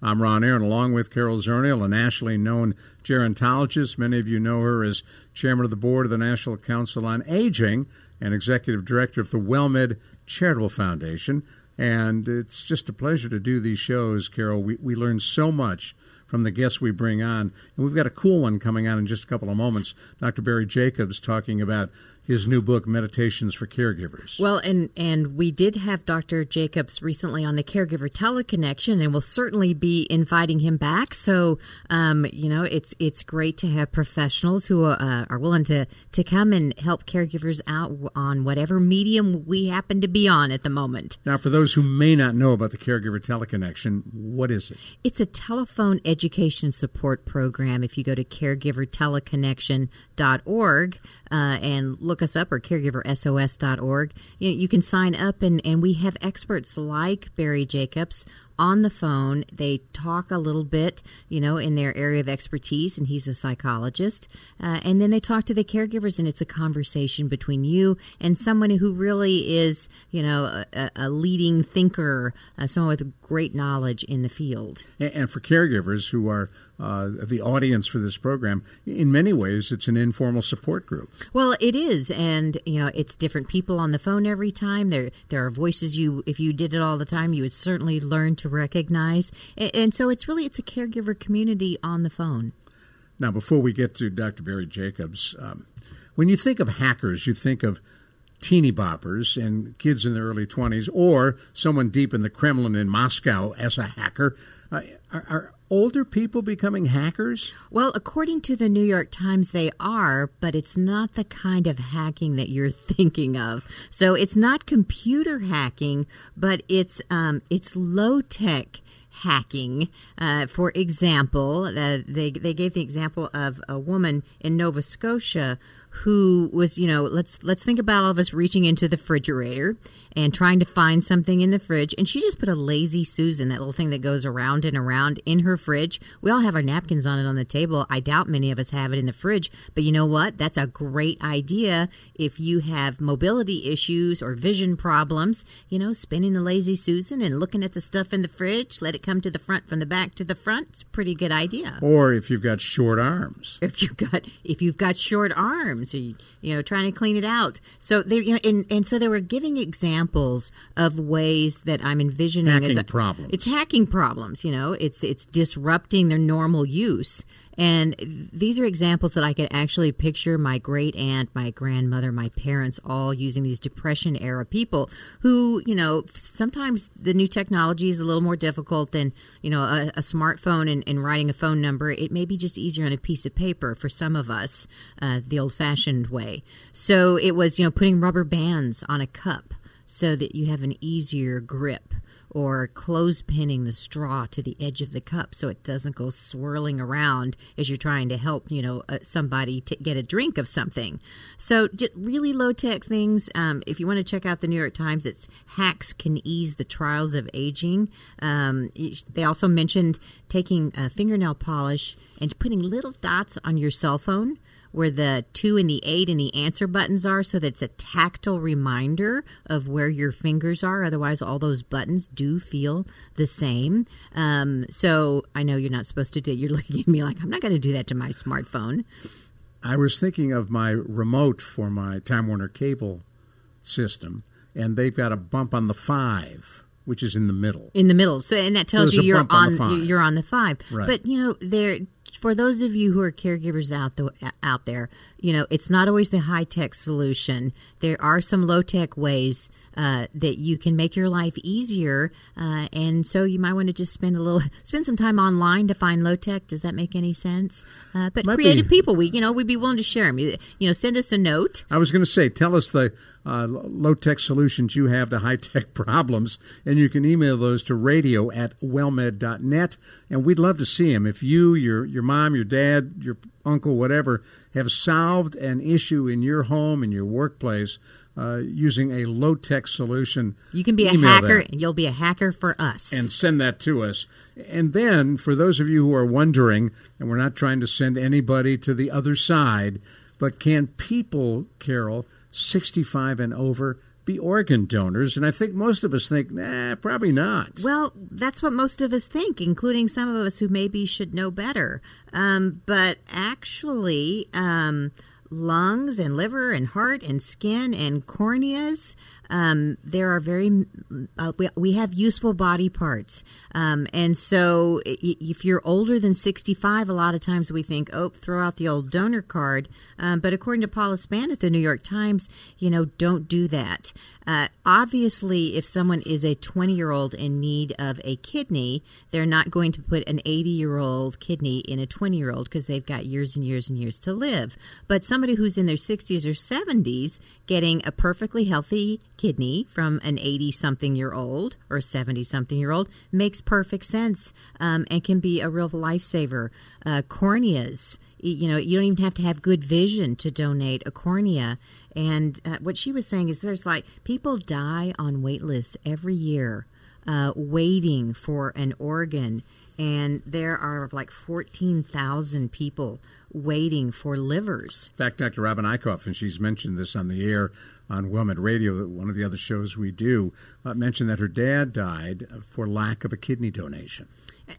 I'm Ron Aaron, along with Carol Zernial, a nationally known gerontologist. Many of you know her as chairman of the board of the National Council on Aging and executive director of the WellMed Charitable Foundation. And it's just a pleasure to do these shows, Carol. We, we learn so much from the guests we bring on. And we've got a cool one coming on in just a couple of moments. Dr. Barry Jacobs talking about his new book, Meditations for Caregivers. Well, and and we did have Dr. Jacobs recently on the Caregiver Teleconnection, and we'll certainly be inviting him back. So, um, you know, it's it's great to have professionals who uh, are willing to to come and help caregivers out on whatever medium we happen to be on at the moment. Now, for those who may not know about the Caregiver Teleconnection, what is it? It's a telephone education support program. If you go to caregiverteleconnection.org uh, and look us up or caregiversos.org, you, you can sign up and, and we have experts like Barry Jacobs on the phone. They talk a little bit, you know, in their area of expertise, and he's a psychologist. Uh, and then they talk to the caregivers, and it's a conversation between you and someone who really is, you know, a, a leading thinker, uh, someone with great knowledge in the field. And, and for caregivers who are uh, the audience for this program, in many ways, it's an informal support group. Well, it is, and you know, it's different people on the phone every time. There, there are voices you, if you did it all the time, you would certainly learn to recognize. And, and so, it's really it's a caregiver community on the phone. Now, before we get to Dr. Barry Jacobs, um, when you think of hackers, you think of teeny boppers and kids in their early 20s, or someone deep in the Kremlin in Moscow as a hacker. Uh, are, are, older people becoming hackers? Well, according to the New York Times, they are, but it's not the kind of hacking that you're thinking of. So it's not computer hacking, but it's um, it's low tech hacking. Uh, for example, uh, they they gave the example of a woman in Nova Scotia who was, you know, let's let's think about all of us reaching into the refrigerator and trying to find something in the fridge, and she just put a lazy Susan, that little thing that goes around and around, in her fridge. We all have our napkins on it on the table. I doubt many of us have it in the fridge, but you know what? That's a great idea if you have mobility issues or vision problems. You know, spinning the lazy Susan and looking at the stuff in the fridge, let it come to the front from the back to the front. It's a pretty good idea. Or if you've got short arms. If you've got if you've got short arms, you, you know, trying to clean it out. So they, you know, and, and so they were giving examples of ways that I'm envisioning hacking as a, problems. It's hacking problems. You know, it's it's disrupting their normal use. And these are examples that I could actually picture my great aunt, my grandmother, my parents all using these Depression era people who, you know, sometimes the new technology is a little more difficult than, you know, a, a smartphone and, and, writing a phone number. It may be just easier on a piece of paper for some of us, uh, the old fashioned way. So it was, you know, putting rubber bands on a cup so that you have an easier grip or clothespinning the straw to the edge of the cup so it doesn't go swirling around as you're trying to help you know uh, somebody to get a drink of something. So just really low tech things. Um, if you want to check out the new york times it's hacks can ease the trials of aging. Um, they also mentioned taking fingernail polish and putting little dots on your cell phone where the two and the eight and the answer buttons are so that it's a tactile reminder of where your fingers are. Otherwise, all those buttons do feel the same. Um, so I know you're not supposed to do You're looking at me like, I'm not going to do that to my smartphone. I was thinking of my remote for my Time Warner cable system, and they've got a bump on the five which is in the middle. in the middle. So and that tells there's you you're on the five. you're on the five. Right. But you know there for those of you who are caregivers out the, out there, you know it's not always the high tech solution. There are some low tech ways. Uh, that you can make your life easier, uh, and so you might want to just spend a little, spend some time online to find low tech. Does that make any sense? Uh, but Might be. creative people, we you know we'd be willing to share them. You, you know, send us a note. I was going to say, tell us the uh, low tech solutions you have to high tech problems, and you can email those to radio at wellmed.net. And we'd love to see them. If you, your, your mom, your dad, your uncle, whatever, have solved an issue in your home, in your workplace, uh, using a low tech solution, You can be a hacker, that and you'll be a hacker for us. and send that to us. And then, for those of you who are wondering, and we're not trying to send anybody to the other side, but can people, Carol, 65 and over, be organ donors? And I think most of us think, nah, probably not. Well, that's what most of us think, including some of us who maybe should know better. Um, but actually, um, lungs and liver and heart and skin and corneas. Um, there are very uh, we, we have useful body parts, um, and so if you're older than 65, a lot of times we think, oh, throw out the old donor card. Um, but according to Paula Span at the New York Times, you know, don't do that. Uh, obviously, if someone is a 20 year old in need of a kidney, they're not going to put an 80 year old kidney in a 20 year old because they've got years and years and years to live. But somebody who's in their 60s or 70s getting a perfectly healthy kidney from an 80 something year old or 70 something year old makes perfect sense um, and can be a real lifesaver. Uh, corneas you know you don't even have to have good vision to donate a cornea and uh, what she was saying is there's like people die on wait lists every year uh, waiting for an organ and there are like 14,000 people waiting for livers In fact, Dr. Robin Eichhoff, and she's mentioned this on the air on WellMed Radio, one of the other shows we do, uh, mentioned that her dad died for lack of a kidney donation.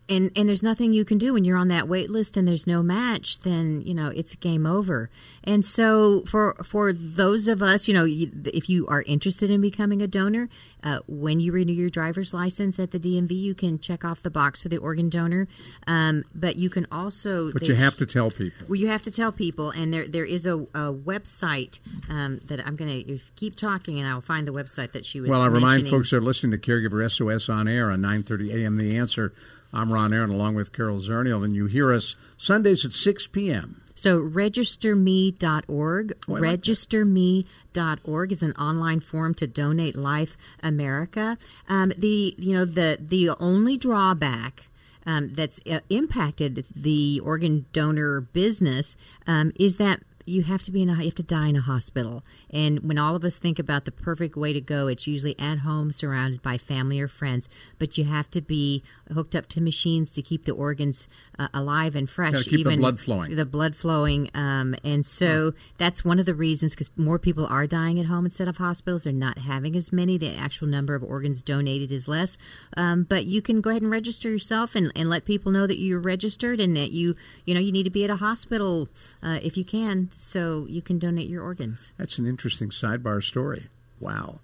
And and there's nothing you can do when you're on that wait list and there's no match then you know it's game over and so for for those of us you know if you are interested in becoming a donor uh, when you renew your driver's license at the DMV you can check off the box for the organ donor um, but you can also But you have to tell people. well, you have to tell people, and there there is a, a website um, that I'm going to keep talking, and I'll find the website that she was. Well, I remind folks that are listening to Caregiver SOS on air on 9:30 a.m. The Answer. I'm Ron Aaron, along with Carol Zernial, and you hear us Sundays at 6 p.m. So registerme.org. Oh, like registerme.org is an online form to donate Life America. Um, the you know the the only drawback. Um, that's uh, impacted the organ donor business um, is that you have to be in a you have to die in a hospital. And when all of us think about the perfect way to go it's usually at home surrounded by family or friends. But you have to be hooked up to machines to keep the organs uh, alive and fresh keep the blood flowing. the blood flowing um, and so that's one of the reasons because more people are dying at home instead of hospitals. They're not having as many. The actual number of organs donated is less. Um, but you can go ahead and register yourself and, and let people know that you're registered and that you you know you need to be at a hospital uh, if you can so you can donate your organs That's an interesting sidebar story. Wow.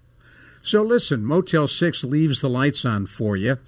So listen, Motel 6 leaves the lights on for you.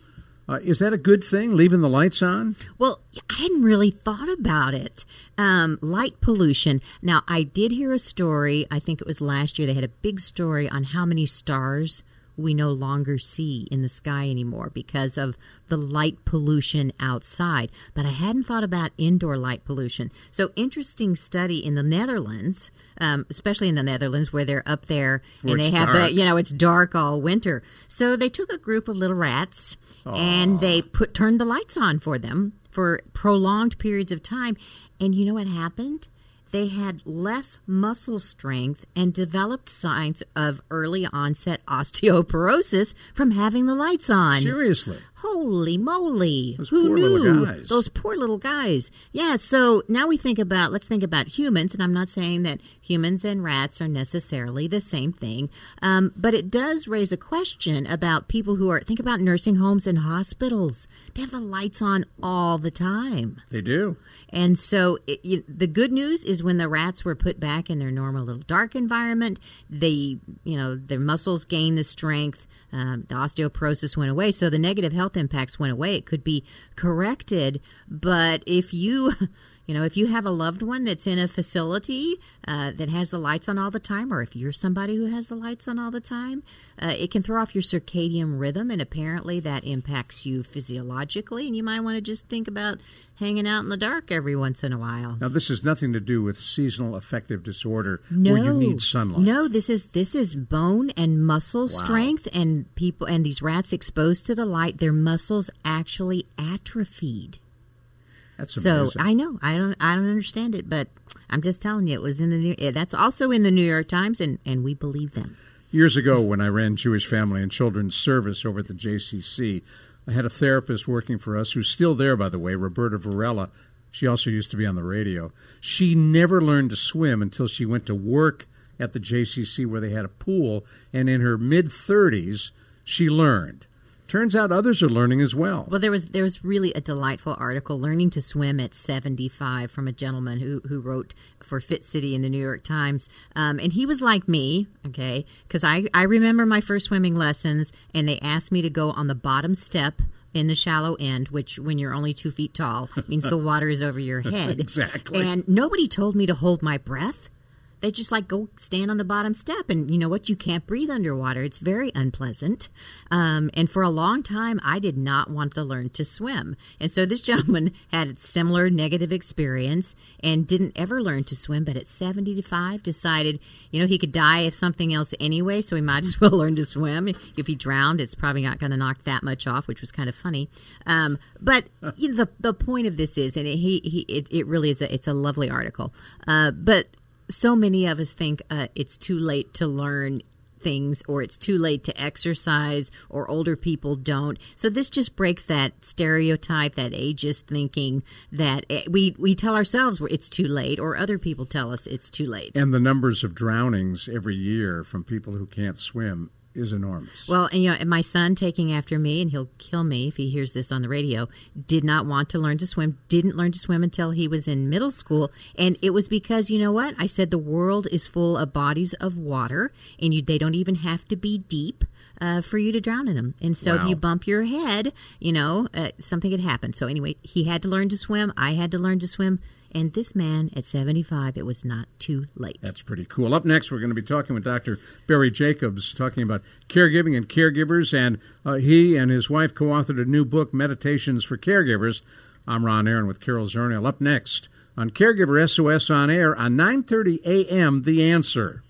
Uh, is that a good thing, leaving the lights on? Well, I hadn't really thought about it. Um, light pollution. Now, I did hear a story, I think it was last year, they had a big story on how many stars we no longer see in the sky anymore because of the light pollution outside. But I hadn't thought about indoor light pollution. So, interesting study in the Netherlands, um, especially in the Netherlands where they're up there and they have dark. the, you know, it's dark all winter. So, they took a group of little rats and they put turned the lights on for them for prolonged periods of time. And you know what happened? They had less muscle strength and developed signs of early onset osteoporosis from having the lights on. Seriously. Holy moly! Those Who poor knew? little guys. Those poor little guys. Yeah. So now we think about. Let's think about humans, and I'm not saying that humans and rats are necessarily the same thing, um, but it does raise a question about people who are. Think about nursing homes and hospitals. They have the lights on all the time. They do. And so it, you, the good news is when the rats were put back in their normal little dark environment, they, you know, their muscles gain the strength, um, the osteoporosis went away, so the negative health impacts went away. It could be corrected, but if you You know, if you have a loved one that's in a facility uh, that has the lights on all the time, or if you're somebody who has the lights on all the time, uh, it can throw off your circadian rhythm, and apparently that impacts you physiologically. And you might want to just think about hanging out in the dark every once in a while. Now, this has nothing to do with seasonal affective disorder No, where you need sunlight. No, this is this is bone and muscle strength, and people and these rats exposed to the light, their muscles actually atrophied. That's So amazing. I know I don't I don't understand it, but I'm just telling you, it was in the New. eh, That's also in the New York Times, and and we believe them. Years ago, when I ran Jewish Family and Children's Service over at the JCC, I had a therapist working for us who's still there, by the way, Roberta Varela. She also used to be on the radio. She never learned to swim until she went to work at the JCC where they had a pool, and in her mid 30s, she learned. Turns out others are learning as well. Well, there was there was really a delightful article, "Learning to Swim at 75," from a gentleman who who wrote for Fit City in the New York Times, um, and he was like me, okay, because I I remember my first swimming lessons, and they asked me to go on the bottom step in the shallow end, which when you're only two feet tall means the water is over your head. Exactly. And nobody told me to hold my breath. They just like go stand on the bottom step, and you know what? You can't breathe underwater. It's very unpleasant. Um, and for a long time, I did not want to learn to swim. And so this gentleman had a similar negative experience and didn't ever learn to swim. But at seventy-five, decided you know he could die if something else anyway, so he might as well learn to swim. If he drowned, it's probably not going to knock that much off, which was kind of funny. Um, but you know the the point of this is, and he he it, it really is a it's a lovely article. Uh, but so many of us think uh, it's too late to learn things or it's too late to exercise or older people don't. So this just breaks that stereotype that ageist thinking that eh, we we tell ourselves it's too late or other people tell us it's too late. And the numbers of drownings every year from people who can't swim is enormous. Well, and, you know, and my son taking after me, and he'll kill me if he hears this on the radio, did not want to learn to swim, didn't learn to swim until he was in middle school. And it was because, you know what? I said the world is full of bodies of water, and you, they don't even have to be deep. Uh, for you to drown in them, and so if you bump your head, you know uh, something could happen. So anyway, he had to learn to swim. I had to learn to swim, and this man at seventy-five, it was not too late. That's pretty cool. Up next, we're going to be talking with Dr. Barry Jacobs, talking about caregiving and caregivers. And uh, he and his wife co authored a new book, Meditations for Caregivers. I'm Ron Aaron with Carol Zernial. Up next on Caregiver SOS on air on 9:30 a.m. The Answer.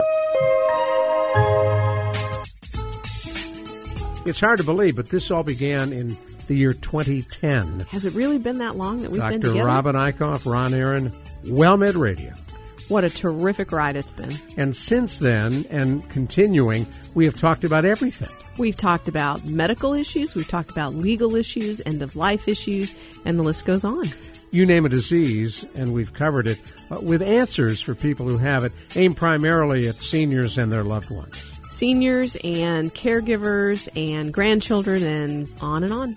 It's hard to believe, but this all began in the year 2010. Has it really been that long that we've been together? Dr. Robin Eichhoff, Ron Aaron, WellMed Radio. What a terrific ride it's been. And since then, and continuing, we have talked about everything. We've talked about medical issues, we've talked about legal issues, end of life issues, and the list goes on. You name a disease, and we've covered it uh, with answers for people who have it, aimed primarily at seniors and their loved ones. Seniors and caregivers and grandchildren and on and on.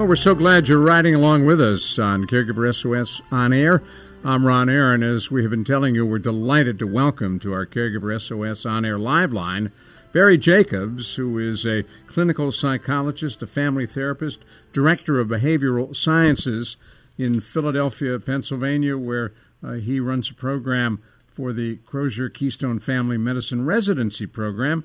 Well, we're so glad you're riding along with us on Caregiver SOS on air. I'm Ron Aaron. As we have been telling you, we're delighted to welcome to our Caregiver SOS on air live line Barry Jacobs, who is a clinical psychologist, a family therapist, director of behavioral sciences. in Philadelphia, Pennsylvania, where uh, he runs a program for the Crozer Keystone Family Medicine Residency Program.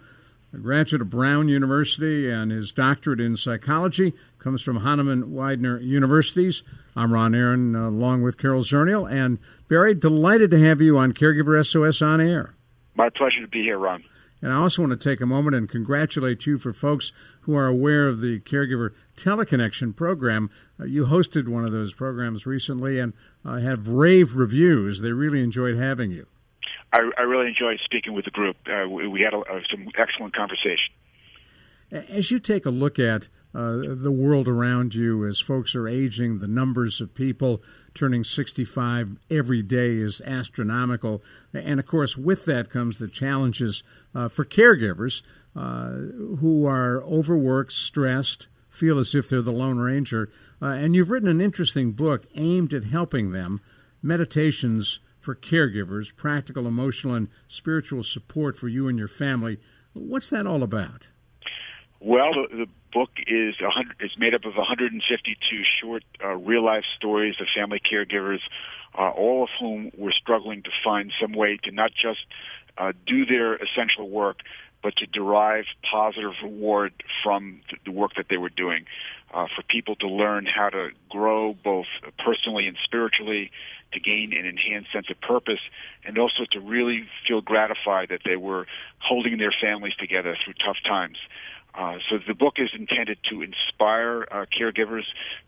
A graduate of Brown University and his doctorate in psychology comes from Hahnemann Widener Universities. I'm Ron Aaron, uh, along with Carol Zernial. And Barry, delighted to have you on Caregiver SOS on air. My pleasure to be here, Ron. And I also want to take a moment and congratulate you for folks who are aware of the Caregiver Teleconnection program. Uh, you hosted one of those programs recently and uh, have rave reviews. They really enjoyed having you. I, I really enjoyed speaking with the group. Uh, we, we, had a, uh, some excellent conversation. As you take a look at uh, the world around you, as folks are aging, the numbers of people turning 65 every day is astronomical. And of course, with that comes the challenges uh, for caregivers uh, who are overworked, stressed, feel as if they're the Lone Ranger. Uh, and you've written an interesting book aimed at helping them Meditations for Caregivers Practical, Emotional, and Spiritual Support for You and Your Family. What's that all about? Well, the, book is made up of 152 short, uh, real life stories of family caregivers, uh, all of whom were struggling to find some way to not just uh, do their essential work, but to derive positive reward from the work that they were doing. Uh, for people to learn how to grow both personally and spiritually, to gain an enhanced sense of purpose, and also to really feel gratified that they were holding their families together through tough times. Uh, so the book is intended to inspire uh, caregivers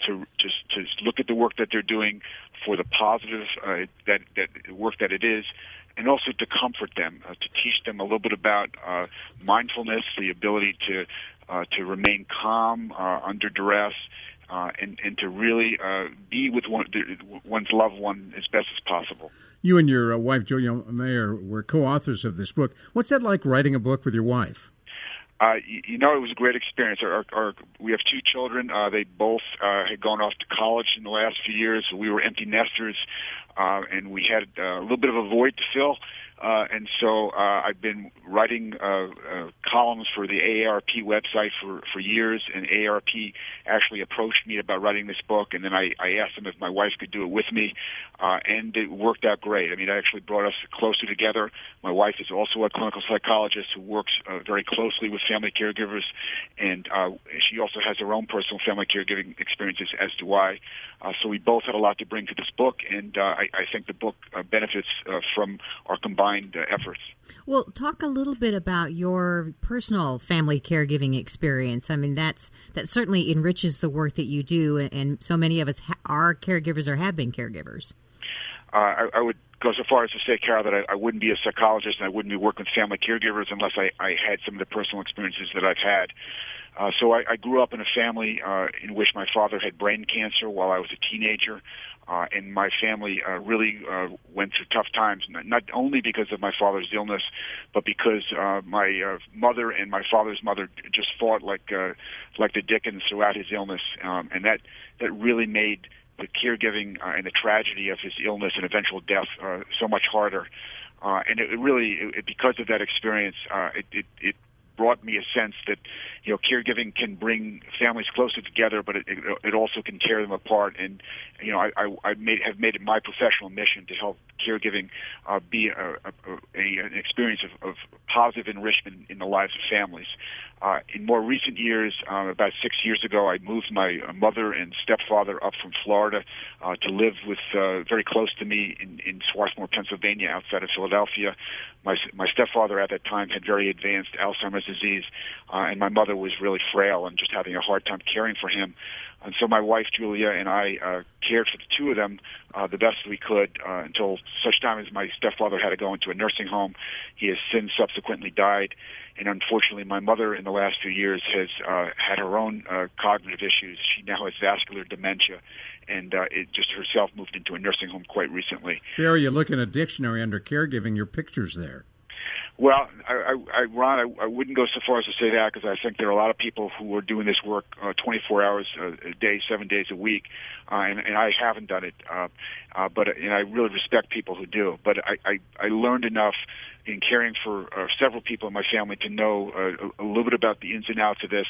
to just to look at the work that they're doing for the positive uh, that that work that it is, and also to comfort them, uh, to teach them a little bit about uh, mindfulness, the ability to uh, to remain calm uh, under duress. Uh, and, and to really uh, be with one, one's loved one as best as possible. You and your uh, wife, Julia Mayer, were co authors of this book. What's that like writing a book with your wife? Uh, you, you know, it was a great experience. Our, our, we have two children. Uh, they both uh, had gone off to college in the last few years. We were empty nesters, uh, and we had uh, a little bit of a void to fill. Uh, and so uh, I've been writing uh, uh, columns for the AARP website for, for years, and AARP actually approached me about writing this book, and then I, I asked them if my wife could do it with me, uh, and it worked out great. I mean, it actually brought us closer together. My wife is also a clinical psychologist who works uh, very closely with family caregivers, and she also has her own personal family caregiving experiences, as do I. So we both had a lot to bring to this book, and I, I think the book benefits from our combined uh, efforts. Well, talk a little bit about your personal family caregiving experience. I mean, that's that certainly enriches the work that you do, and, and so many of us ha- are caregivers or have been caregivers. Uh, I, I would go so far as to say, Carol, that I, I wouldn't be a psychologist and I wouldn't be working with family caregivers unless I, I had some of the personal experiences that I've had. Uh, so I, I grew up in a family uh, in which my father had brain cancer while I was a teenager, uh, and my family uh, really uh, went through tough times. Not only because of my father's illness, but because uh, my uh, mother and my father's mother just fought like uh, like the Dickens throughout his illness, um, and that that really made the caregiving uh, and the tragedy of his illness and eventual death uh, so much harder. Uh, and it, really, it, because of that experience, uh, it, it, it brought me a sense that you know caregiving can bring families closer together, but it, it, it also can tear them apart. And you know, I, I, I made, have made it my professional mission to help caregiving uh, be a, a, a, an experience of, of positive enrichment in the lives of families. Uh, in more recent years, uh, about six years ago, I moved my mother and stepfather up from Florida uh, to live with uh, very close to me in, in Swarthmore, Pennsylvania, outside of Philadelphia. My my stepfather at that time had very advanced Alzheimer's disease, uh, and my mother was really frail and just having a hard time caring for him. And so my wife Julia and I uh, cared for the two of them uh, the best we could uh, until such time as my stepfather had to go into a nursing home. He has since subsequently died, and unfortunately, my mother in the last few years has uh, had her own uh, cognitive issues. She now has vascular dementia, and uh, it just herself moved into a nursing home quite recently. Barry, you look in a dictionary under caregiving, your picture's there. Well, I, I, I Ron, I, I wouldn't go so far as to say that because I think there are a lot of people who are doing this work uh, 24 hours a day, seven days a week, uh, and, and I haven't done it. Uh, uh, but and I really respect people who do. But I, I, I learned enough in caring for uh, several people in my family to know uh, a, a little bit about the ins and outs of this,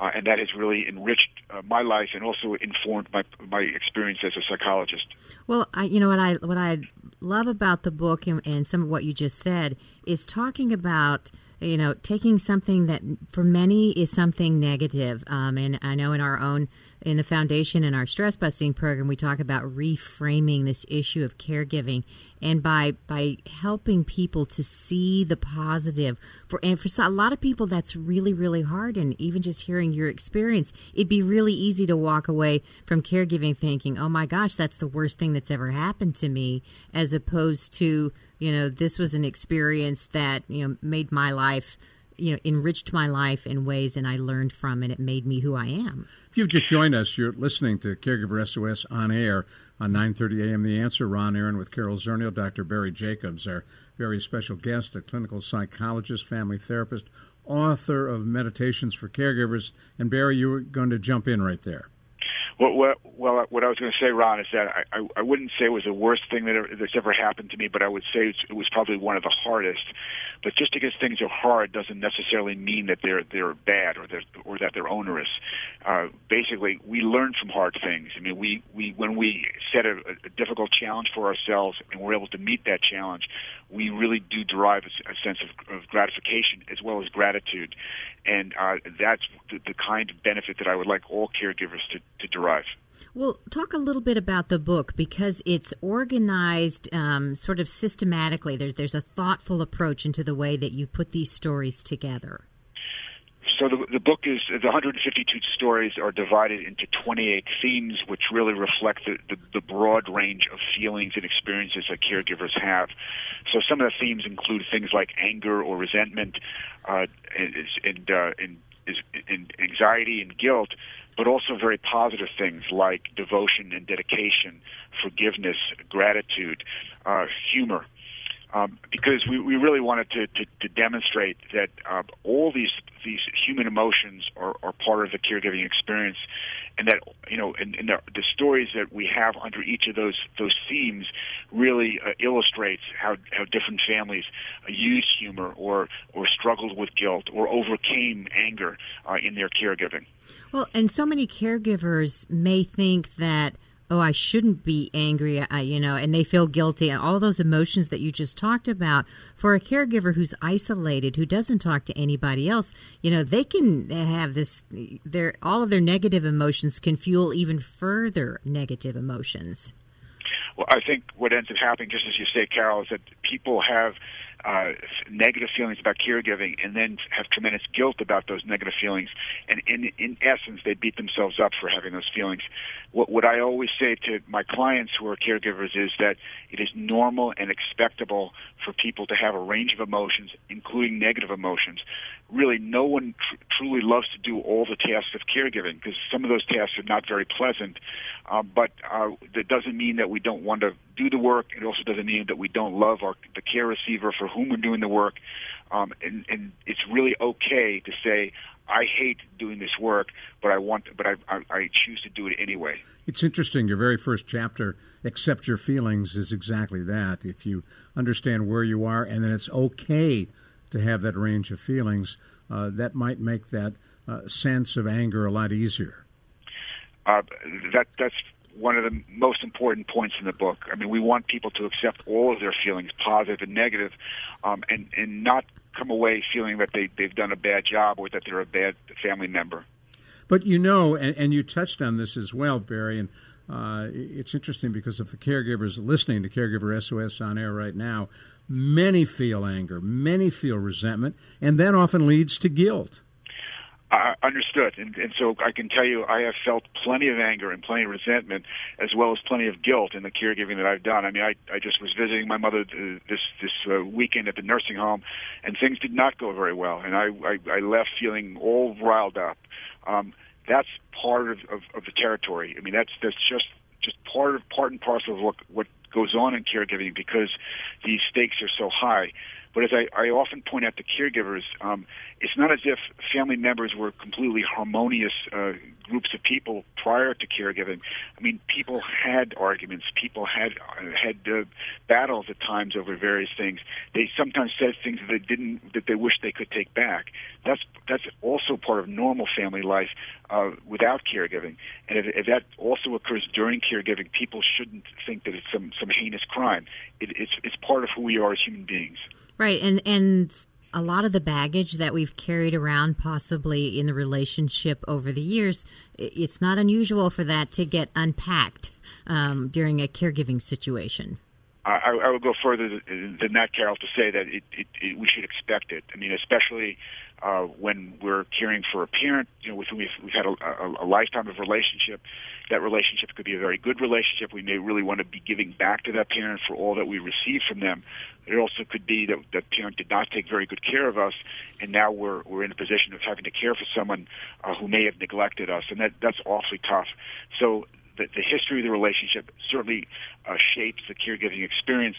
uh, and that has really enriched uh, my life and also informed my my experience as a psychologist. Well, I, you know what I what I love about the book and, and some of what you just said is talking about you know taking something that for many is something negative. Um, and i know in our own in the foundation in our stress busting program we talk about reframing this issue of caregiving and by by helping people to see the positive for and for a lot of people that's really really hard. And even just hearing your experience it'd be really easy to walk away from caregiving thinking oh my gosh that's the worst thing that's ever happened to me as opposed to you know this was an experience that you know made my life you know enriched my life in ways and I learned from and it made me who I am. If you've just joined us, you're listening to Caregiver SOS on air on 9:30 a.m. The Answer. Ron Aaron with Carol Zernial, Dr. Barry Jacobs, our very special guest, a clinical psychologist, family therapist, author of Meditations for Caregivers. And Barry, you were going to jump in right there. Well, well, well, what I was going to say, Ron, is that I, I, I wouldn't say it was the worst thing that ever, that's ever happened to me, but I would say it was probably one of the hardest. But just because things are hard doesn't necessarily mean that they're they're bad or they're or that they're onerous. Uh, basically, we learn from hard things. I mean, we we when we set a, a difficult challenge for ourselves and we're able to meet that challenge, we really do derive a, a sense of, of gratification as well as gratitude, and uh, that's the, the kind of benefit that I would like all caregivers to, to derive. Well, talk a little bit about the book because it's organized um, sort of systematically. There's there's a thoughtful approach into the way that you put these stories together. So the, the book is the 152 stories are divided into 28 themes, which really reflect the, the, the broad range of feelings and experiences that caregivers have. So some of the themes include things like anger or resentment, uh, and, and, uh, and, and anxiety and guilt, but also very positive things like devotion and dedication, forgiveness, gratitude, uh, humor. Um, because we, we really wanted to, to, to demonstrate that uh, all these these human emotions are, are part of the caregiving experience, and that you know, and, and the, the stories that we have under each of those those themes really uh, illustrates how how different families uh, use humor or or struggled with guilt or overcame anger uh, in their caregiving. Well, and so many caregivers may think that oh, I shouldn't be angry, I, you know, and they feel guilty, and all those emotions that you just talked about. For a caregiver who's isolated, who doesn't talk to anybody else, you know, they can have this. Their all of their negative emotions can fuel even further negative emotions. Well, I think what ends up happening, just as you say, Carol, is that people have uh, negative feelings about caregiving and then have tremendous guilt about those negative feelings. And in, in essence, they beat themselves up for having those feelings. What, what I always say to my clients who are caregivers is that it is normal and expectable for people to have a range of emotions, including negative emotions. Really, no one tr- truly loves to do all the tasks of caregiving because some of those tasks are not very pleasant. Uh, but uh, that doesn't mean that we don't want to do the work. It also doesn't mean that we don't love our the care receiver for whom we're doing the work. Um, and, and it's really okay to say, I hate doing this work, but I want, but I, I, I, choose to do it anyway. It's interesting. Your very first chapter, "Accept Your Feelings," is exactly that. If you understand where you are, and then it's okay to have that range of feelings, uh, that might make that uh, sense of anger a lot easier. Uh, that that's one of the most important points in the book. I mean, we want people to accept all of their feelings, positive and negative, um, and and not come away feeling that they they've done a bad job or that they're a bad family member. But you know, and, and you touched on this as well, Barry, and uh, it's interesting because if the caregivers listening to Caregiver SOS on air right now, many feel anger, many feel resentment, and that often leads to guilt. Uh, understood, and, and so I can tell you, I have felt plenty of anger and plenty of resentment, as well as plenty of guilt in the caregiving that I've done. I mean, I I just was visiting my mother this this uh, weekend at the nursing home, and things did not go very well, and I I, I left feeling all riled up. Um, that's part of, of of the territory. I mean, that's that's just just part of part and parcel of what what goes on in caregiving because these stakes are so high. But as I, I often point out to caregivers, um, it's not as if family members were completely harmonious uh, groups of people prior to caregiving. I mean, people had arguments, people had uh, had uh, battles at times over various things. They sometimes said things that they didn't that they wish they could take back. That's that's also part of normal family life uh, without caregiving. And if, if that also occurs during caregiving, people shouldn't think that it's some some heinous crime. It, it's it's part of who we are as human beings. Right, and and a lot of the baggage that we've carried around, possibly in the relationship over the years, it's not unusual for that to get unpacked um, during a caregiving situation. I, I would go further than that, Carol, to say that it, it, it, we should expect it. I mean, especially uh, when we're caring for a parent, you know, with whom we've, we've had a, a, a lifetime of relationship. That relationship could be a very good relationship. We may really want to be giving back to that parent for all that we receive from them. It also could be that that parent did not take very good care of us, and now we're we're in a position of having to care for someone uh, who may have neglected us, and that that's awfully tough. So the, the history of the relationship certainly uh, shapes the caregiving experience.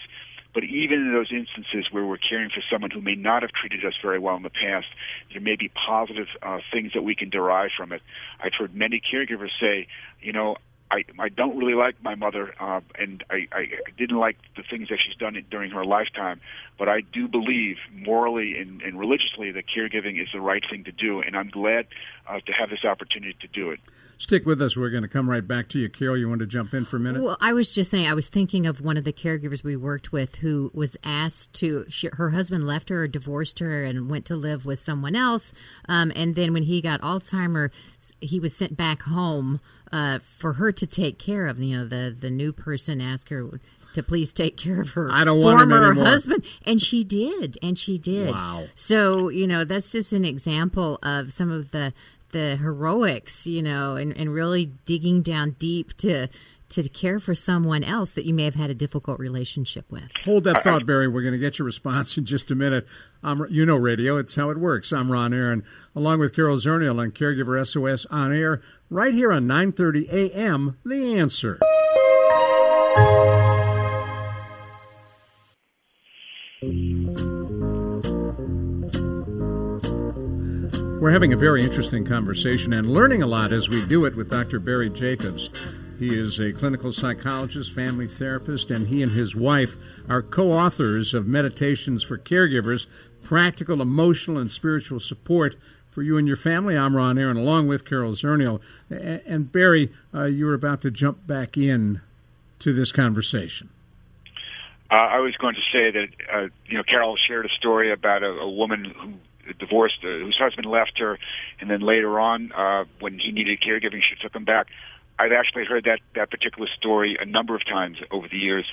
But even in those instances where we're caring for someone who may not have treated us very well in the past, there may be positive uh, things that we can derive from it. I've heard many caregivers say, you know, I, I don't really like my mother, uh, and I, I didn't like the things that she's done during her lifetime. But I do believe morally and, and religiously that caregiving is the right thing to do, and I'm glad uh, to have this opportunity to do it. Stick with us. We're going to come right back to you, Carol. You want to jump in for a minute? Well, I was just saying, I was thinking of one of the caregivers we worked with who was asked to. She, her husband left her, or divorced her, and went to live with someone else. Um, and then when he got Alzheimer's, he was sent back home uh, for her to take care of. You know, the the new person asked her to please take care of her I don't want former husband, and she did, and she did. Wow. So you know, that's just an example of some of the the heroics, you know, and, and really digging down deep to to care for someone else that you may have had a difficult relationship with. Hold that thought, Barry. We're going to get your response in just a minute. Um, you know radio, it's how it works. I'm Ron Aaron, along with Carol Zernial on Caregiver SOS on air, right here on 9.30 a.m., The Answer. We're having a very interesting conversation and learning a lot as we do it with Dr. Barry Jacobs. He is a clinical psychologist, family therapist, and he and his wife are co authors of Meditations for Caregivers Practical, Emotional, and Spiritual Support for You and Your Family. I'm Ron Aaron, along with Carol Zernial. And Barry, uh, you were about to jump back in to this conversation. Uh, I was going to say that uh, you know Carol shared a story about a, a woman who divorced, uh, whose husband left her, and then later on, uh, when he needed caregiving, she took him back. I've actually heard that that particular story a number of times over the years,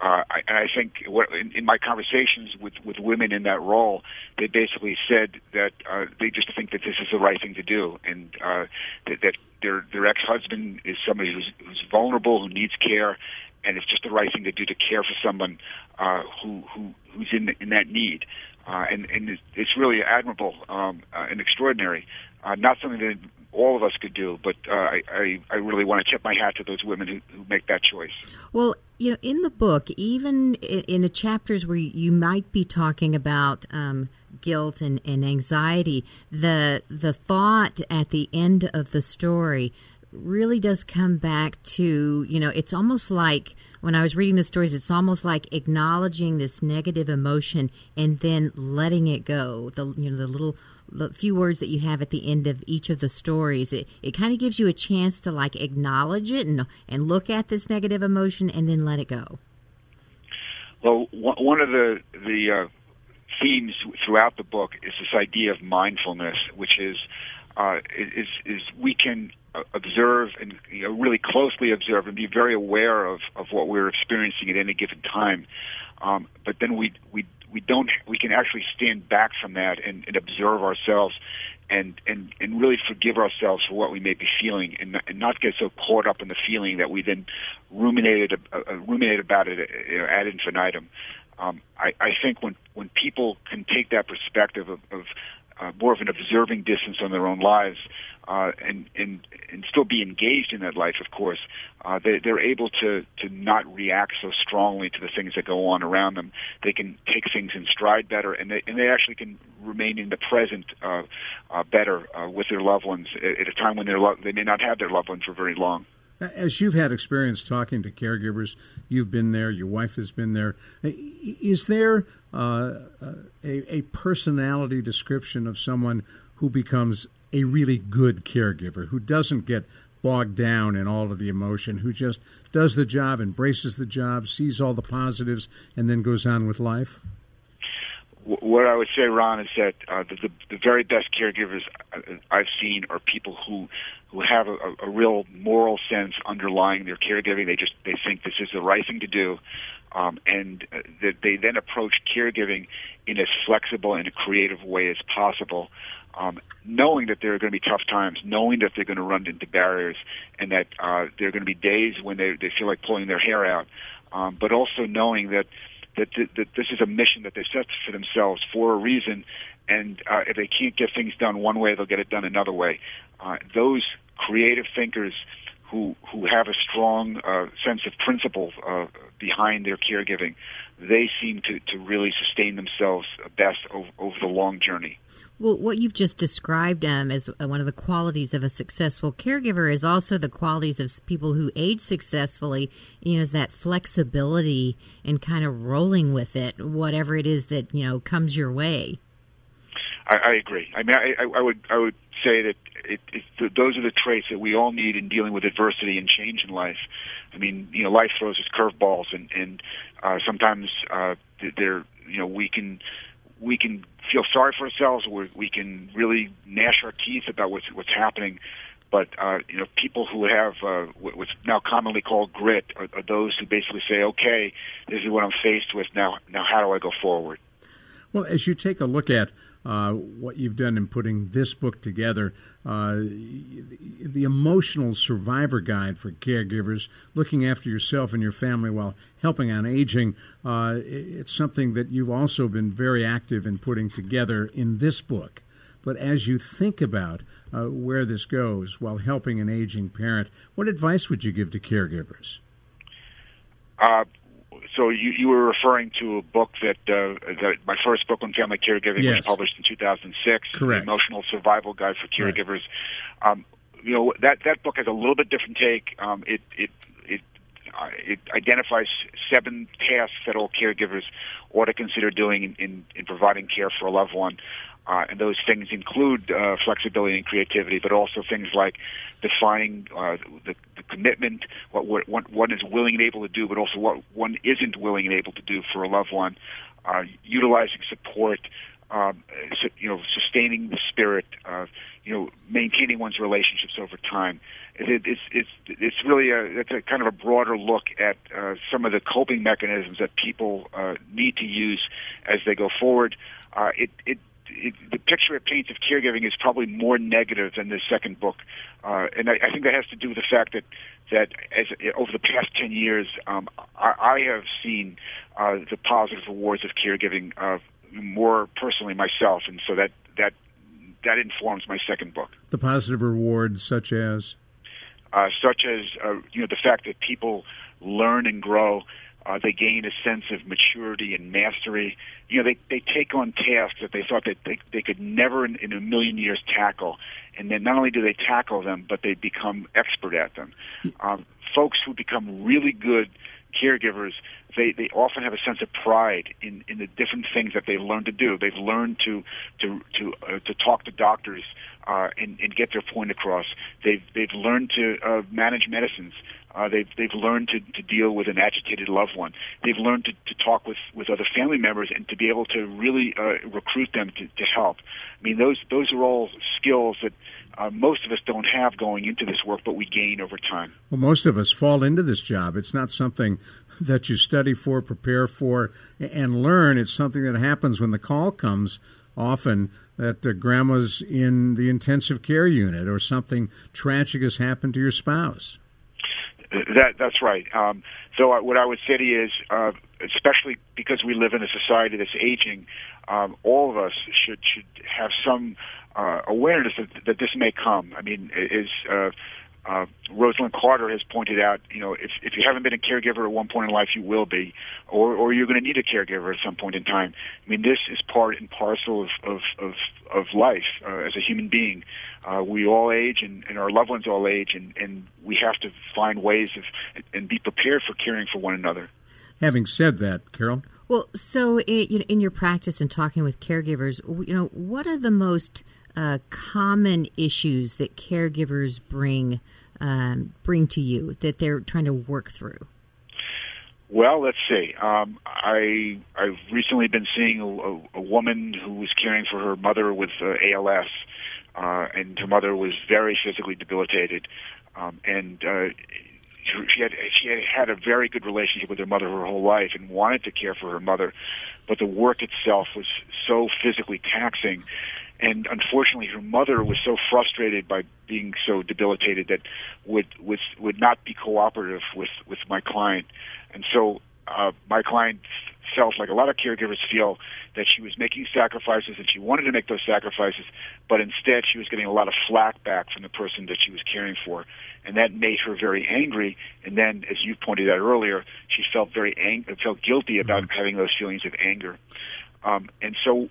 uh, and I think what, in, in my conversations with with women in that role, they basically said that uh, they just think that this is the right thing to do, and uh, that, that their their ex husband is somebody who's who's vulnerable, who needs care, and it's just the right thing to do to care for someone uh, who who who's in in that need. Uh, and and it's really admirable um, uh, and extraordinary. Uh, not something that all of us could do, but uh, I, I, really want to tip my hat to those women who, who make that choice. Well, you know, in the book, even in the chapters where you might be talking about um, guilt and, and anxiety, the the thought at the end of the story really does come back to you know it's almost like when i was reading the stories it's almost like acknowledging this negative emotion and then letting it go the you know the little the few words that you have at the end of each of the stories it, it kind of gives you a chance to like acknowledge it and and look at this negative emotion and then let it go well one of the the uh, themes throughout the book is this idea of mindfulness which is uh, is is we can observe and you know, really closely observe and be very aware of, of what we're experiencing at any given time. Um, but then we we we don't we can actually stand back from that and, and observe ourselves and, and and really forgive ourselves for what we may be feeling and, and not get so caught up in the feeling that we then ruminate uh, ruminate about it you know, ad infinitum. Um, I, I think when when people can take that perspective of, of uh, more of an observing distance on their own lives, uh, and and and still be engaged in that life, of course, uh, they, they're able to to not react so strongly to the things that go on around them. They can take things in stride better, and they and they actually can remain in the present uh, uh, better uh, with their loved ones at, at a time when their lo- they may not have their loved one for very long. As you've had experience talking to caregivers, you've been there, your wife has been there. Is there uh, a, a personality description of someone who becomes a really good caregiver, who doesn't get bogged down in all of the emotion, who just does the job, embraces the job, sees all the positives, and then goes on with life? What I would say, Ron, is that uh, the, the, the very best caregivers I've seen are people who who have a, a real moral sense underlying their caregiving. They just they think this is the right thing to do, um, and uh, that they then approach caregiving in as flexible and a creative way as possible um, knowing that there are going to be tough times, knowing that they're going to run into barriers, and that uh, there are going to be days when they they feel like pulling their hair out, um, but also knowing that that th- that this is a mission that they set for themselves for a reason, and uh, if they can't get things done one way, they'll get it done another way. Uh, those creative thinkers who who have a strong uh, sense of principle uh, behind their caregiving, they seem to, to really sustain themselves best over, over the long journey. Well, what you've just described um, as one of the qualities of a successful caregiver is also the qualities of people who age successfully. You know, is that flexibility and kind of rolling with it, whatever it is that you know comes your way. I, I agree. I mean, I, I would I would say that it, it, those are the traits that we all need in dealing with adversity and change in life. I mean, you know, life throws us curveballs, and and uh, sometimes uh, they're you know we can we can feel sorry for ourselves, or we can really gnash our teeth about what's what's happening. But uh, you know, people who have uh, what's now commonly called grit are, are those who basically say, "Okay, this is what I'm faced with now. Now, how do I go forward?" Well, as you take a look at uh, what you've done in putting this book together, uh, the emotional survivor guide for caregivers, looking after yourself and your family while helping on aging, uh, it's something that you've also been very active in putting together in this book. But as you think about uh, where this goes while helping an aging parent, what advice would you give to caregivers? So you, you were referring to a book that uh, that my first book on family caregiving yes. was published in 2006, Correct. The Emotional Survival Guide for Caregivers. Right. Um, you know that that book has a little bit different take. Um, it it it uh, it identifies seven tasks that all caregivers ought to consider doing in, in, in providing care for a loved one. Uh, and those things include uh, flexibility and creativity, but also things like defining uh, the, the commitment, what, what one is willing and able to do, but also what one isn't willing and able to do for a loved one, uh, utilizing support, um, you know, sustaining the spirit, you know, maintaining one's relationships over time. It, it's it's it's really a it's a kind of a broader look at uh, some of the coping mechanisms that people uh, need to use as they go forward. Uh, it it it, the picture it paints of caregiving is probably more negative than the second book, uh, and I, I think that has to do with the fact that that as over the past ten years, um, I, I have seen uh, the positive rewards of caregiving uh, more personally myself, and so that that that informs my second book. The positive rewards, such as, uh, such as uh, you know the fact that people learn and grow uh, they gain a sense of maturity and mastery. You know, they they take on tasks that they thought that they they could never in, in a million years tackle, and then not only do they tackle them, but they become expert at them. Um, folks who become really good caregivers, they they often have a sense of pride in in the different things that they learn to do. They've learned to to to uh, to talk to doctors uh, and, and get their point across. They've they've learned to uh, manage medicines. Uh, they've they've learned to, to deal with an agitated loved one. They've learned to, to talk with, with other family members and to be able to really uh, recruit them to, to help. I mean, those those are all skills that uh, most of us don't have going into this work, but we gain over time. Well, most of us fall into this job. It's not something that you study for, prepare for, and learn. It's something that happens when the call comes. Often that uh, grandma's in the intensive care unit or something tragic has happened to your spouse. That that's right. Um, so I, what I would say to you is, uh, especially because we live in a society that's aging, um, all of us should should have some uh, awareness that, that this may come. I mean, is uh, uh, Rosalynn Carter has pointed out, you know, if, if you haven't been a caregiver at one point in life, you will be, or, or you're going to need a caregiver at some point in time. I mean, this is part and parcel of, of, of, of life uh, as a human being. Uh, we all age, and, and our loved ones all age, and, and we have to find ways of and be prepared for caring for one another. Having said that, Carol. Well, so in, in your practice and talking with caregivers, you know, what are the most uh, common issues that caregivers bring um, bring to you that they're trying to work through? Well, let's see. Um, I I've recently been seeing a, a, woman who was caring for her mother with uh, ALS, uh, and her mother was very physically debilitated, um, and uh, she had she had had a very good relationship with her mother her whole life and wanted to care for her mother, but the work itself was so physically taxing and unfortunately her mother was so frustrated by being so debilitated that would would would not be cooperative with with my client. And so uh my client felt like a lot of caregivers feel that she was making sacrifices and she wanted to make those sacrifices but instead she was getting a lot of flack back from the person that she was caring for. And that made her very angry. And then as you pointed out earlier she felt very ang- felt guilty about mm-hmm. having those feelings of anger. Um, and so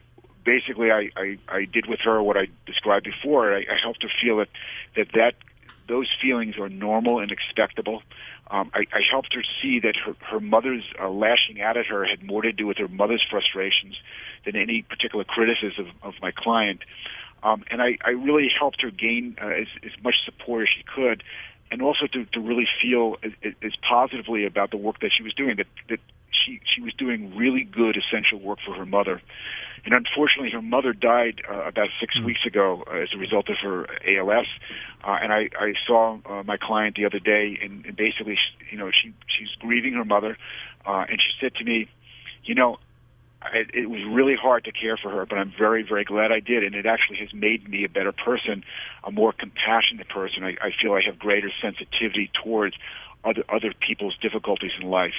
basically I, I, I did with her what I described before. I, I helped her feel that, that that those feelings are normal and expectable. Um, I, I helped her see that her, her mother's uh, lashing out at her had more to do with her mother's frustrations than any particular criticism of my client. Um, and I, I really helped her gain uh, as, as much support as she could, and also to, to really feel as, as positively about the work that she was doing. That that she she was doing really good essential work for her mother. And unfortunately, her mother died uh, about 6 mm-hmm. weeks ago uh, as a result of her ALS. Uh, and I, I saw uh, my client the other day, and, and basically, she, you know, she she's grieving her mother, uh, and she said to me, you know, I, it was really hard to care for her, but I'm very, very glad I did, and it actually has made me a better person, a more compassionate person. I, I feel I have greater sensitivity towards other other people's difficulties in life,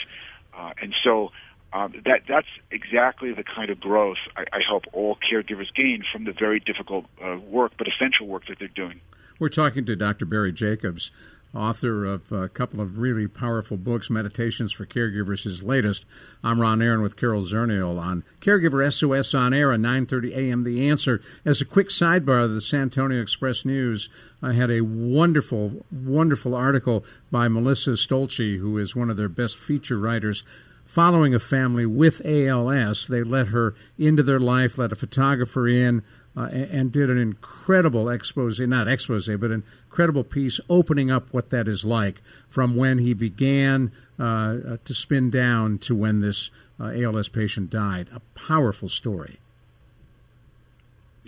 uh, and so um, that that's exactly the kind of growth I, I hope all caregivers gain from the very difficult uh, work, but essential work that they're doing. We're talking to Dr. Barry Jacobs, author of a couple of really powerful books, Meditations for Caregivers, his latest. I'm Ron Aaron with Carol Zernial on Caregiver SOS on air at 9:30 a.m. The Answer. As a quick sidebar, of the San Antonio Express News I had a wonderful, wonderful article by Melissa Stolze, who is one of their best feature writers following a family with ALS. They let her into their life, let a photographer in, uh, and, did an incredible expose, not expose, but an incredible piece opening up what that is like from when he began uh, uh to spin down to when this uh, ALS patient died. A powerful story.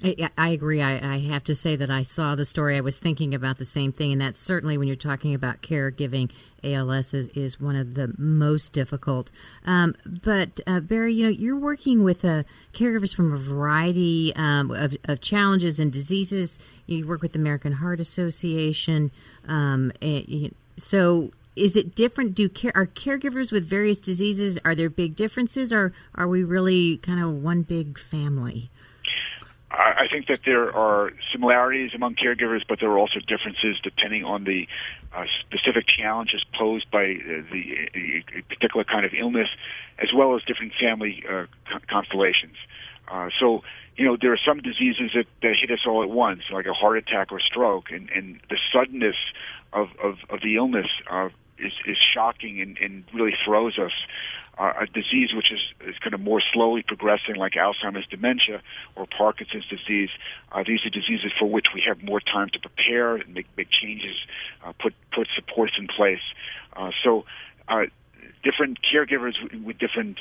I, I agree. I, I, have to say that I saw the story. I was thinking about the same thing, and that's certainly when you're talking about caregiving, ALS is, is one of the most difficult. Um, but uh, Barry, you know, you're working with uh, caregivers from a variety um, of, of, challenges and diseases. You work with the American Heart Association. Um, and, so, is it different? Do care, are caregivers with various diseases? Are there big differences, or are we really kind of one big family? I think that there are similarities among caregivers, but there are also differences depending on the uh, specific challenges posed by uh, the particular kind of illness, as well as different family uh, constellations. Uh, so, you know, there are some diseases that, that hit us all at once, like a heart attack or stroke, and, and the suddenness of, of, of the illness uh, is, is shocking and, and really throws us uh, a disease which is, is kind of more slowly progressing, like Alzheimer's dementia or Parkinson's disease. Uh, these are diseases for which we have more time to prepare and make, make changes, uh, put put supports in place. Uh, so. Uh, different caregivers with different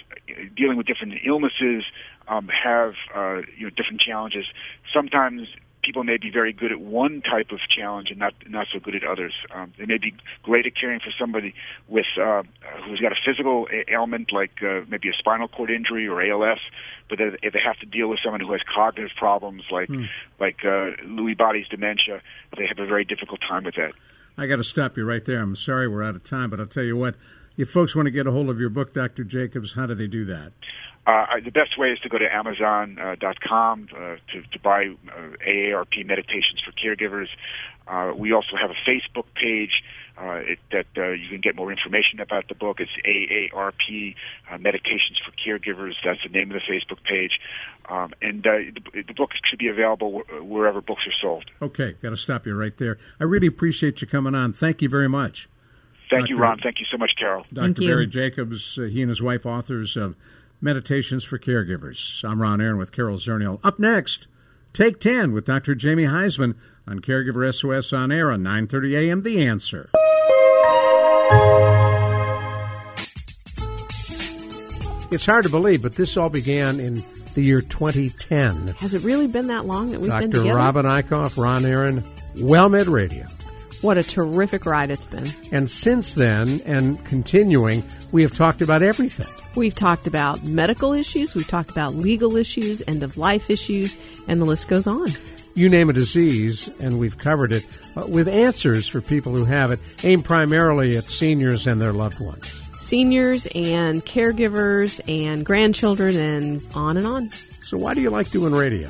dealing with different illnesses um, have uh, you know different challenges. Sometimes people may be very good at one type of challenge and not not so good at others. Um, they may be great at caring for somebody with uh, who's got a physical ailment like uh, maybe a spinal cord injury or ALS, but if they have to deal with someone who has cognitive problems like mm. like uh, Lewy body's dementia, they have a very difficult time with that. I got to stop you right there. I'm sorry we're out of time, but I'll tell you what. if folks want to get a hold of your book, Dr. Jacobs, how do they do that? Uh, the best way is to go to Amazon.com uh, uh, to, to buy uh, AARP Meditations for Caregivers. Uh, we also have a Facebook page uh, it, that uh, you can get more information about the book. It's AARP uh, Meditations for Caregivers. That's the name of the Facebook page. Um, and uh, the, the book should be available wherever books are sold. Okay, got to stop you right there. I really appreciate you coming on. Thank you very much. Thank you, Ron. Thank you so much, Carol. Dr. Barry Jacobs, uh, he and his wife, authors of Meditations for Caregivers. I'm Ron Aaron with Carol Zernial. Up next, Take 10 with Dr. Jamie Huysman on Caregiver SOS on air on 9:30 a.m. The Answer. It's hard to believe, but this all began in the year 2010. Has it really been that long that we've been Dr. Robin Eichhoff, Ron Aaron, WellMed Radio. What a terrific ride it's been. And since then, and continuing, we have talked about everything. We've talked about medical issues, we've talked about legal issues, end of life issues, and the list goes on. You name a disease, and we've covered it uh, with answers for people who have it, aimed primarily at seniors and their loved ones. Seniors and caregivers and grandchildren and on and on. So, why do you like doing radio?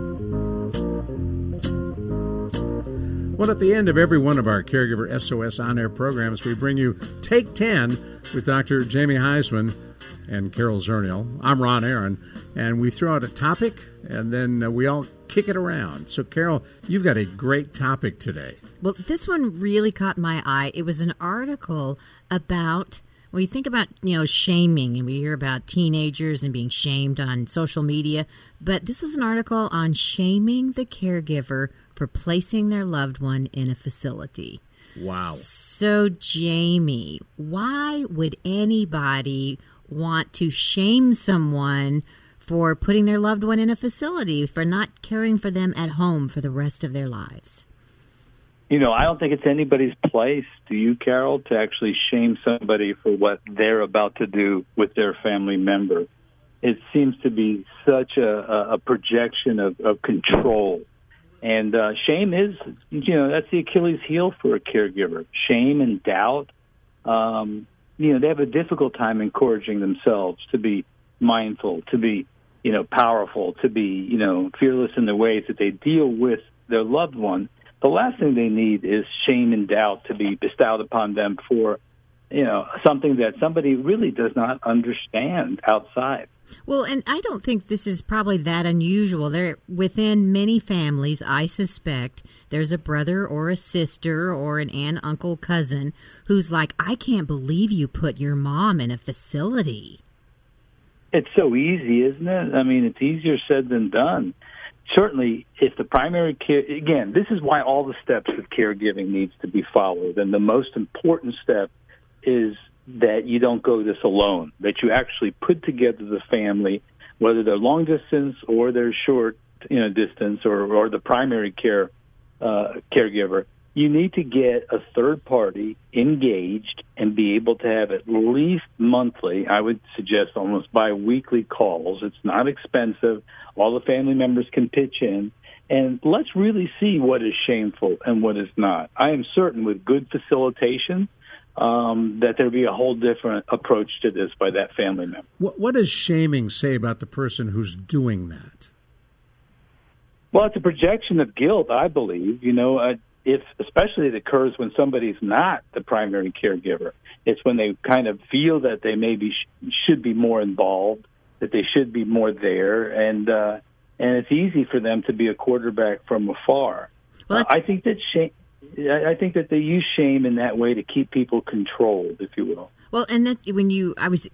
Well, at the end of every one of our Caregiver SOS on air programs, we bring you Take 10 with Dr. Jamie Huysman and Carol Zernial. I'm Ron Aaron, and we throw out a topic and then uh, we all kick it around. So, Carol, you've got a great topic today. Well, this one really caught my eye. It was an article about when you think about you know shaming, and we hear about teenagers and being shamed on social media, but this was an article on shaming the caregiver for placing their loved one in a facility. Wow. So, Jamie, why would anybody want to shame someone for putting their loved one in a facility, for not caring for them at home for the rest of their lives? You know, I don't think it's anybody's place, do you, Carol, to actually shame somebody for what they're about to do with their family member. It seems to be such a, a projection of, of control. And uh, shame is, you know, that's the Achilles heel for a caregiver. Shame and doubt. Um, you know, they have a difficult time encouraging themselves to be mindful, to be, you know, powerful, to be, you know, fearless in the ways that they deal with their loved one. The last thing they need is shame and doubt to be bestowed upon them for, you know, something that somebody really does not understand outside. Well, and I don't think this is probably that unusual. There, within many families, I suspect there's a brother or a sister or an aunt, uncle, cousin who's like, "I can't believe you put your mom in a facility." It's so easy, isn't it? I mean, it's easier said than done. Certainly, if the primary care, again, this is why all the steps of caregiving needs to be followed. And the most important step is that you don't go this alone, that you actually put together the family, whether they're long distance or they're short, you know, distance or, or the primary care uh, caregiver. You need to get a third party engaged and be able to have at least monthly, I would suggest almost bi weekly calls. It's not expensive. All the family members can pitch in. And let's really see what is shameful and what is not. I am certain with good facilitation, um, that there'd be a whole different approach to this by that family member. What, what does shaming say about the person who's doing that? Well, it's a projection of guilt, I believe. You know, uh, if especially it occurs when somebody's not the primary caregiver. It's when they kind of feel that they maybe sh- should be more involved, that they should be more there, and uh, and it's easy for them to be a quarterback from afar. Well, uh, I think that shame. I think that they use shame in that way to keep people controlled, if you will. Well, and that when you, I was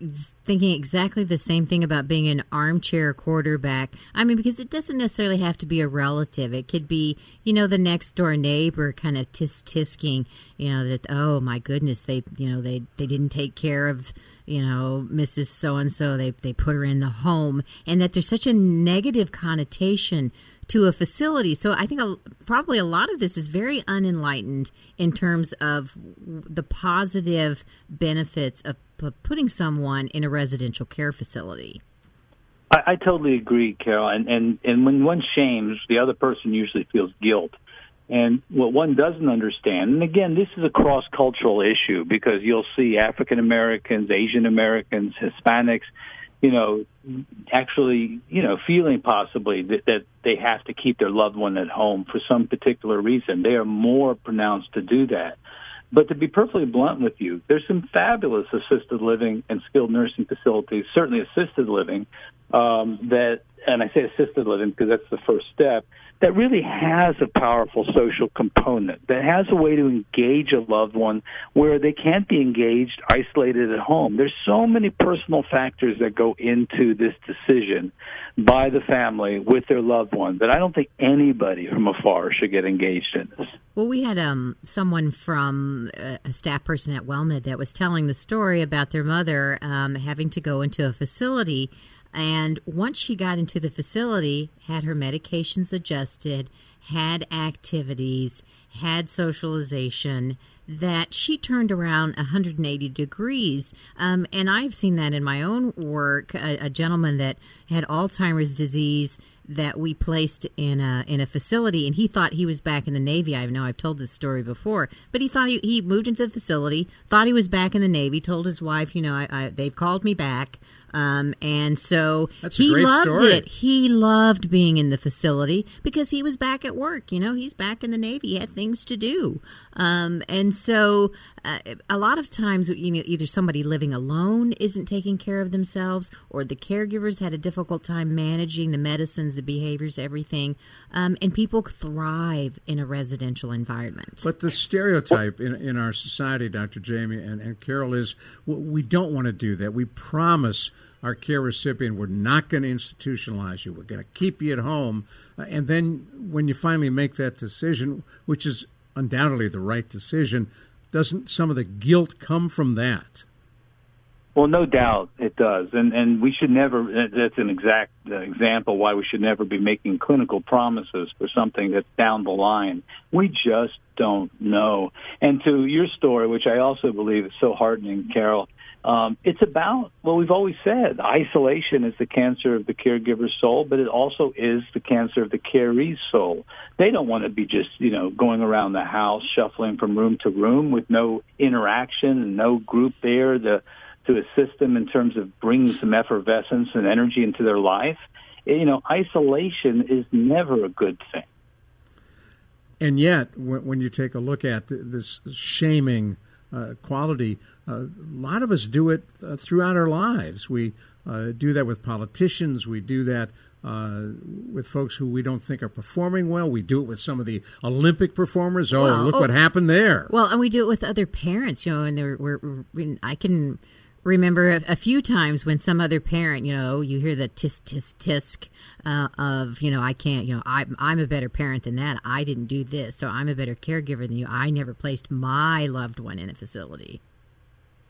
thinking exactly the same thing about being an armchair quarterback. I mean, because it doesn't necessarily have to be a relative. It could be, you know, the next door neighbor kind of tisk tisking, you know, that oh my goodness, they, you know, they they didn't take care of you know, Mrs. So and so, they they put her in the home, and that there's such a negative connotation to a facility. So I think a, probably a lot of this is very unenlightened in terms of the positive benefits of p- putting someone in a residential care facility. I, I totally agree, Carol. And, and and when one shames, the other person usually feels guilt. And what one doesn't understand, and again, this is a cross cultural issue because you'll see African Americans, Asian Americans, Hispanics, you know, actually, you know, feeling possibly that, that they have to keep their loved one at home for some particular reason. They are more pronounced to do that. But to be perfectly blunt with you, there's some fabulous assisted living and skilled nursing facilities, certainly assisted living, um, that, and I say assisted living because that's the first step, that really has a powerful social component, that has a way to engage a loved one where they can't be engaged isolated at home. There's so many personal factors that go into this decision by the family with their loved one that I don't think anybody from afar should get engaged in this. Well, we had um, someone from uh, a staff person at WellMed that was telling the story about their mother um, having to go into a facility and once she got into the facility, had her medications adjusted, had activities, had socialization, that she turned around 180 degrees. Um, and I've seen that in my own work. A, a, gentleman that had Alzheimer's disease that we placed in a in a facility, and he thought he was back in the Navy. I know I've told this story before, but he thought he, he moved into the facility, thought he was back in the Navy, told his wife, you know, I, I, they've called me back. Um, and so That's he loved story. it. He loved being in the facility because he was back at work. You know, he's back in the Navy. He had things to do. Um, and so uh, a lot of times, you know, either somebody living alone isn't taking care of themselves, or the caregivers had a difficult time managing the medicines, the behaviors, everything. Um, and people thrive in a residential environment. But the stereotype in, in our society, Dr. Jamie and, and Carol, is we don't want to do that. We promise our care recipient, we're not going to institutionalize you. We're going to keep you at home. Uh, and then when you finally make that decision, which is undoubtedly the right decision, doesn't some of the guilt come from that? Well, no doubt it does, and and we should never. That's an exact example why we should never be making clinical promises for something that's down the line. We just don't know. And to your story, which I also believe is so heartening, Carol, um, it's about well, we've always said isolation is the cancer of the caregiver's soul, but it also is the cancer of the caree's soul. They don't want to be just you know going around the house shuffling from room to room with no interaction and no group there to to assist them in terms of bringing some effervescence and energy into their life. You know, isolation is never a good thing. And yet, when, when you take a look at this shaming uh, quality, uh, a lot of us do it uh, throughout our lives. We uh, do that with politicians. We do that uh, with folks who we don't think are performing well. We do it with some of the Olympic performers. Oh, well, look oh, what happened there. Well, and we do it with other parents. You know, and we're, we're, I can remember a, a, few times when some other parent, you know, you hear the tisk tisk tisk uh, of, you know, I can't, you know, I'm I'm a better parent than that. I didn't do this, so I'm a better caregiver than you. I never placed my loved one in a facility.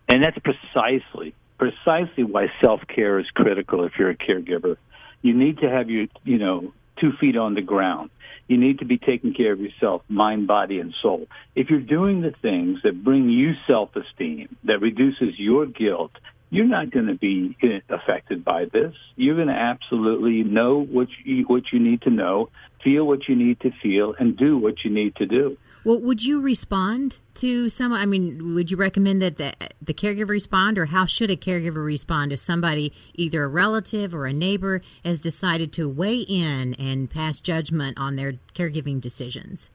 And that's precisely precisely why self care is critical. If you're a caregiver, you need to have your, you know, two feet on the ground you need to be taking care of yourself, mind, body, and soul. If you're doing the things that bring you self esteem, that reduces your guilt, you're not going to be affected by this. You're going to absolutely know what you, what you need to know, feel what you need to feel, and do what you need to do. Well, would you respond to someone? I mean, would you recommend that the, the caregiver respond, or how should a caregiver respond if somebody, either a relative or a neighbor, has decided to weigh in and pass judgment on their caregiving decisions?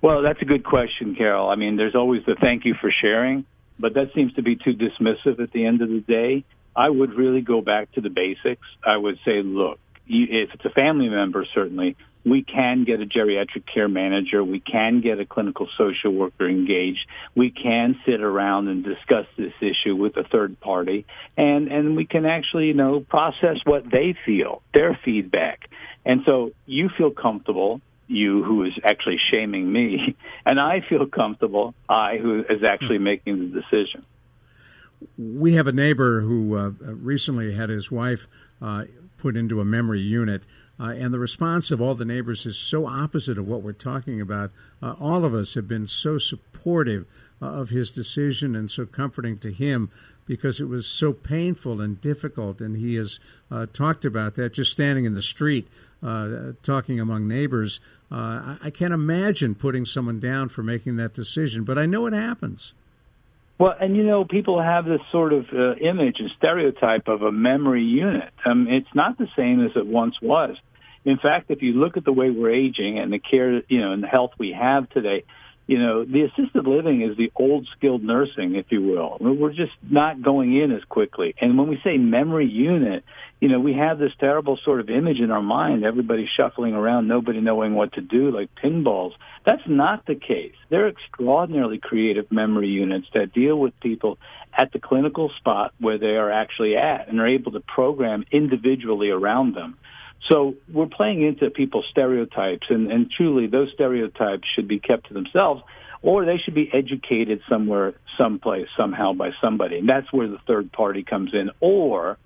Well, that's a good question, Carol. I mean, there's always the thank you for sharing, but that seems to be too dismissive at the end of the day. I would really go back to the basics. I would say, look, if it's a family member, certainly we can get a geriatric care manager. We can get a clinical social worker engaged. We can sit around and discuss this issue with a third party, and and we can actually you know process what they feel, their feedback, and so you feel comfortable. You who is actually shaming me, and I feel comfortable. I who is actually making the decision. we have a neighbor who uh, recently had his wife uh, put into a memory unit. Uh, and the response of all the neighbors is so opposite of what we're talking about. Uh, all of us have been so supportive uh, of his decision and so comforting to him because it was so painful and difficult. And he has uh, talked about that just standing in the street, uh, talking among neighbors. Uh, I can't imagine putting someone down for making that decision, but I know it happens. Well, and you know, people have this sort of uh, image and stereotype of a memory unit. Um, it's not the same as it once was. In fact, if you look at the way we're aging and the care, you know, and the health we have today, you know, the assisted living is the old skilled nursing, if you will. We're just not going in as quickly. And when we say memory unit, you know, we have this terrible sort of image in our mind, everybody shuffling around, nobody knowing what to do, like pinballs. That's not the case. They're extraordinarily creative memory units that deal with people at the clinical spot where they are actually at and are able to program individually around them. So we're playing into people's stereotypes, and, and truly, those stereotypes should be kept to themselves, or they should be educated somewhere, someplace, somehow by somebody. And that's where the third party comes in. Or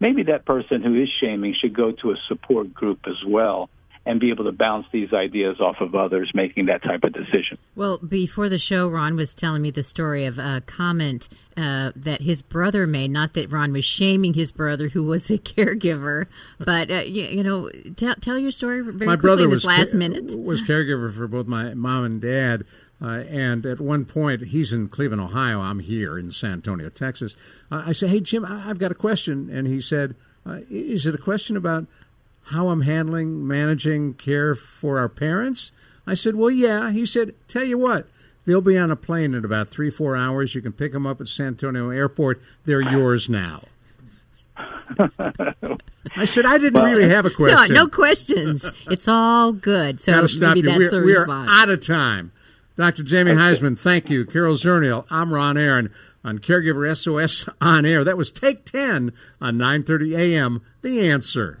maybe that person who is shaming should go to a support group as well and be able to bounce these ideas off of others making that type of decision. Well, before the show, Ron was telling me the story of a comment uh, that his brother made. Not that Ron was shaming his brother, who was a caregiver, but uh, you, you, know, tell, tell your story very my quickly brother in was this last ca- minute. Was caregiver for both my mom and dad. Uh, and at one point, he's in Cleveland, Ohio. I'm here in San Antonio, Texas. Uh, I say, "Hey Jim, I- I've got a question," and he said, uh, "Is it a question about how I'm handling, managing care for our parents?" I said, "Well, yeah." He said, "Tell you what." They'll be on a plane in about three, four hours. You can pick them up at San Antonio Airport. They're yours now. I said I didn't really have a question. No, no questions. it's all good. So Gotta stop maybe you. that's we're, the we're out of time. Dr. Jamie Huysman, thank you. Carol Zernial, I'm Ron Aaron on Caregiver SOS on air. That was Take 10 on 9:30 a.m. The Answer.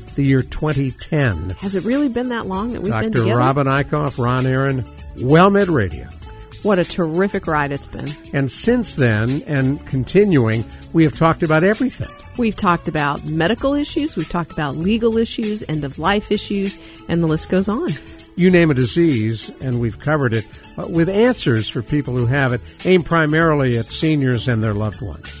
the year 2010. Has it really been that long that we've been Dr. together? Robin Eichhoff, Ron Aaron, WellMed Radio. What a terrific ride it's been. And since then, and continuing, we have talked about everything. We've talked about medical issues, we've talked about legal issues, end of life issues, and the list goes on. You name a disease, and we've covered it uh, with answers for people who have it, aimed primarily at seniors and their loved ones.